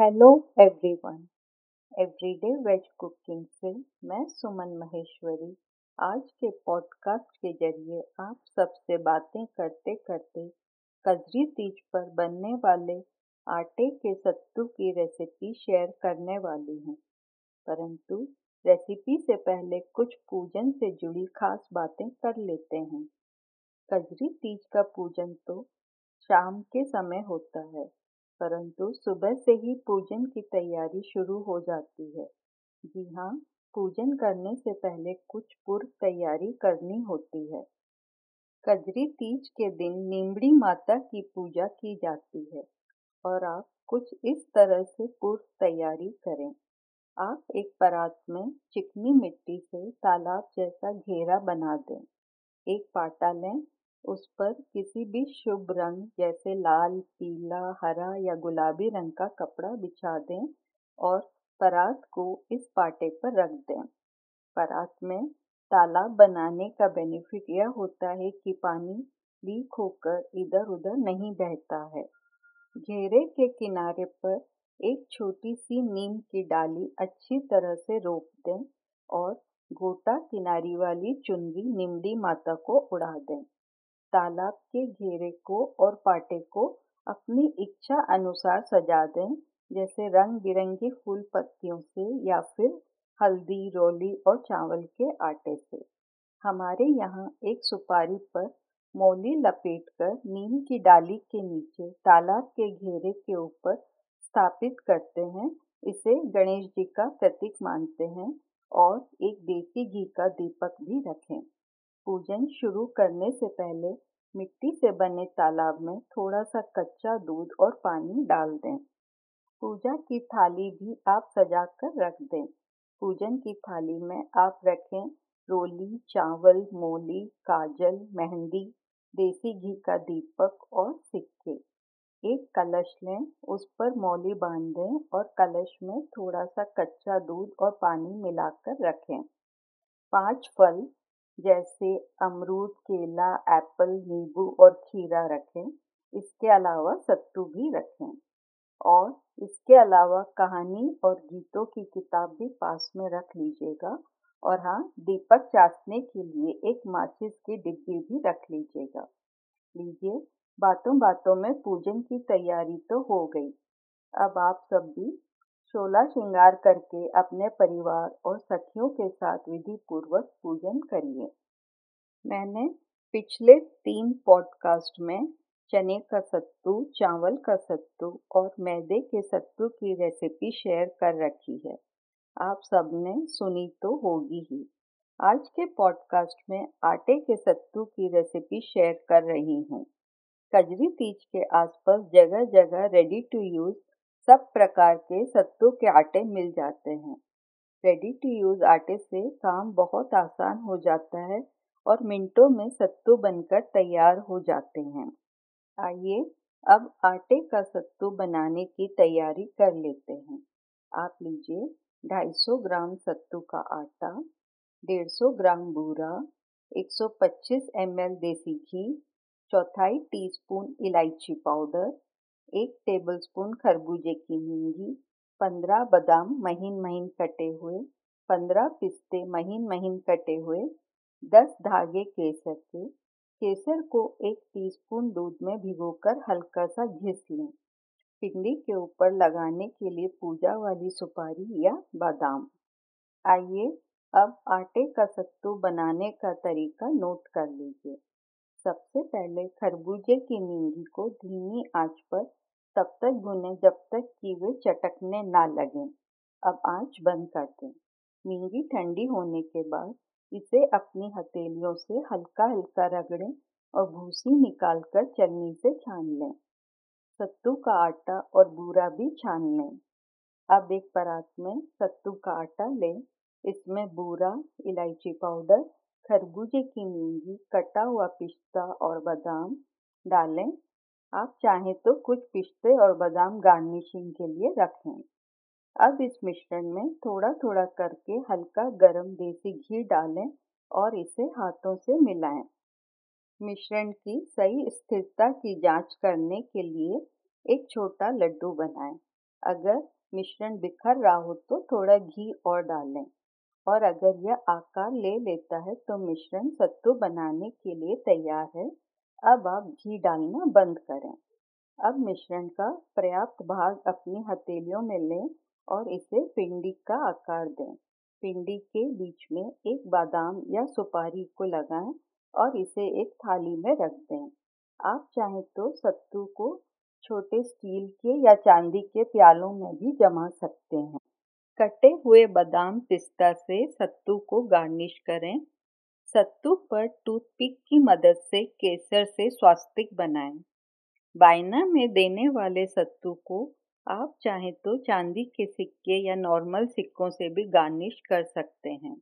Hello everyone everyday veg cooking से मैं सुमन महेश्वरी। आज के पॉडकास्ट के ज़रिए आप सबसे बातें करते करते कजरी तीज पर बनने वाले आटे के सत्तू की रेसिपी शेयर करने वाली हूँ। परंतु रेसिपी से पहले कुछ पूजन से जुड़ी खास बातें कर लेते हैं। कजरी तीज का पूजन तो शाम के समय होता है। परंतु सुबह से ही पूजन की तैयारी शुरू हो जाती है। जी हाँ पूजन करने से पहले कुछ पूर्व तैयारी करनी होती है। कजरी तीज के दिन नीमड़ी माता की पूजा की जाती है और आप कुछ इस तरह से पूर्व तैयारी करें। आप एक परात में चिकनी मिट्टी से तालाब जैसा घेरा बना दें, एक पाटा लें उस पर किसी भी शुभ रंग जैसे लाल, पीला, हरा या गुलाबी रंग का कपड़ा बिछा दें और परात को इस पाटे पर रख दें। परात में तालाब बनाने का बेनिफिट यह होता है कि पानी लीक होकर इधर उधर नहीं बहता है। घेरे के किनारे पर एक छोटी सी नीम की डाली अच्छी तरह से रोप दें और गोटा किनारी वाली चुनरी निमड़ी माता को उड़ा दें। तालाब के घेरे को और पाटे को अपनी इच्छा अनुसार सजा दें, जैसे रंग बिरंगी फूल पत्तियों से या फिर हल्दी, रोली और चावल के आटे से। हमारे यहाँ एक सुपारी पर मोली लपेटकर नीम की डाली के नीचे तालाब के घेरे के ऊपर स्थापित करते हैं। इसे गणेश जी का प्रतीक मानते हैं और एक देसी घी का दीपक भी रखें। पूजन शुरू करने से पहले मिट्टी से बने तालाब में थोड़ा सा कच्चा दूध और पानी डाल दें। पूजा की थाली भी आप सजा कर रख दें। पूजन की थाली में आप रखें रोली, चावल, मोली, काजल, मेहंदी, देसी घी का दीपक और सिक्के। एक कलश लें, उस पर मौली बाँध दें और कलश में थोड़ा सा कच्चा दूध और पानी मिलाकर रखें। पाँच फल जैसे अमरूद, केला, एप्पल, नींबू और खीरा रखें। इसके अलावा सत्तू भी रखें। और इसके अलावा कहानी और गीतों की किताब भी पास में रख लीजिएगा। और हाँ दीपक चाटने के लिए एक माचिस की डिब्बी भी रख लीजिएगा। लीजिए, बातों बातों में पूजन की तैयारी तो हो गई। अब आप सब भी शोला श्रृंगार करके अपने परिवार और सखियों के साथ विधि पूर्वक पूजन करिए। मैंने पिछले तीन पॉडकास्ट में चने का सत्तू, चावल का सत्तू और मैदे के सत्तू की रेसिपी शेयर कर रखी है। आप सबने सुनी तो होगी ही। आज के पॉडकास्ट में आटे के सत्तू की रेसिपी शेयर कर रही हूँ। कजरी तीज के आसपास जगह जगह रेडी टू यूज़ सब प्रकार के सत्तू के आटे मिल जाते हैं। रेडी टू यूज़ आटे से काम बहुत आसान हो जाता है और मिनटों में सत्तू बनकर तैयार हो जाते हैं। आइए अब आटे का सत्तू बनाने की तैयारी कर लेते हैं। आप लीजिए 250 ग्राम सत्तू का आटा 150 ग्राम बूरा 125 ml देसी घी, चौथाई टीस्पून इलायची पाउडर एक टेबलस्पून खरबूजे की मूँगी, पंद्रह बादाम महीन महीन कटे हुए, पंद्रह पिस्ते महीन महीन कटे हुए, दस धागे केसर के। केसर को एक टीस्पून दूध में भिगोकर हल्का सा घिस लें। पिंडी के ऊपर लगाने के लिए पूजा वाली सुपारी या बादाम। आइए, अब आटे का सत्तू बनाने का तरीका नोट कर लीजिए। सबसे पहले खरबूजे की नींगी को धीमी आँच पर तब तक भुने जब तक कि वे चटकने ना लगें। अब आँच बंद कर दें। नींगी ठंडी होने के बाद इसे अपनी हथेलियों से हल्का हल्का रगड़ें और भूसी निकालकर चलनी से छान लें। सत्तू का आटा और बूरा भी छान लें। अब एक परात में सत्तू का आटा लें। इसमें बूरा, इलायची पाउडर खरबूजे की मूँगी कटा हुआ पिस्ता और बादाम डालें आप चाहें तो कुछ पिस्ते और बादाम गार्निशिंग के लिए रखें अब इस मिश्रण में थोड़ा थोड़ा करके हल्का गरम देसी घी डालें और इसे हाथों से मिलाएँ। मिश्रण की सही स्थिरता की जाँच करने के लिए एक छोटा लड्डू बनाएँ। अगर मिश्रण बिखर रहा हो तो थोड़ा घी और डालें और अगर यह आकार ले लेता है तो मिश्रण सत्तू बनाने के लिए तैयार है। अब आप घी डालना बंद करें। अब मिश्रण का पर्याप्त भाग अपनी हथेलियों में लें और इसे पिंडी का आकार दें। पिंडी के बीच में एक बादाम या सुपारी को लगाएँ और इसे एक थाली में रख दें। आप चाहें तो सत्तू को छोटे स्टील के या चांदी के प्यालों में भी जमा सकते हैं। कटे हुए बादाम पिस्ता से सत्तू को गार्निश करें। सत्तू पर टूथपिक की मदद से केसर से स्वास्तिक बनाएँ। बायना में देने वाले सत्तू को आप चाहें तो चांदी के सिक्के या नॉर्मल सिक्कों से भी गार्निश कर सकते हैं।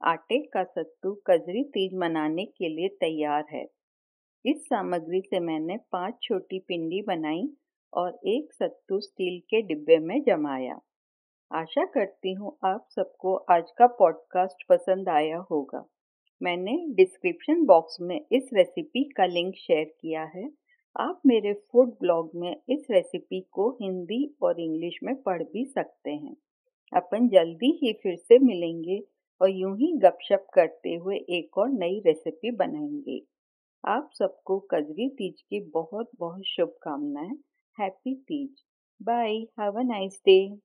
आटे का सत्तू कजरी तीज मनाने के लिए तैयार है। इस सामग्री से मैंने पाँच छोटी पिंडी बनाई और एक सत्तू स्टील के डिब्बे में जमाया। आशा करती हूँ आप सबको आज का पॉडकास्ट पसंद आया होगा। मैंने डिस्क्रिप्शन बॉक्स में इस रेसिपी का लिंक शेयर किया है। आप मेरे फ़ूड ब्लॉग में इस रेसिपी को हिंदी और इंग्लिश में पढ़ भी सकते हैं। अपन जल्दी ही फिर से मिलेंगे और यूँ ही गपशप करते हुए एक और नई रेसिपी बनाएँगे। आप सबको कजरी तीज की बहुत बहुत शुभकामनाएँ। Happy Teej. Bye have a nice day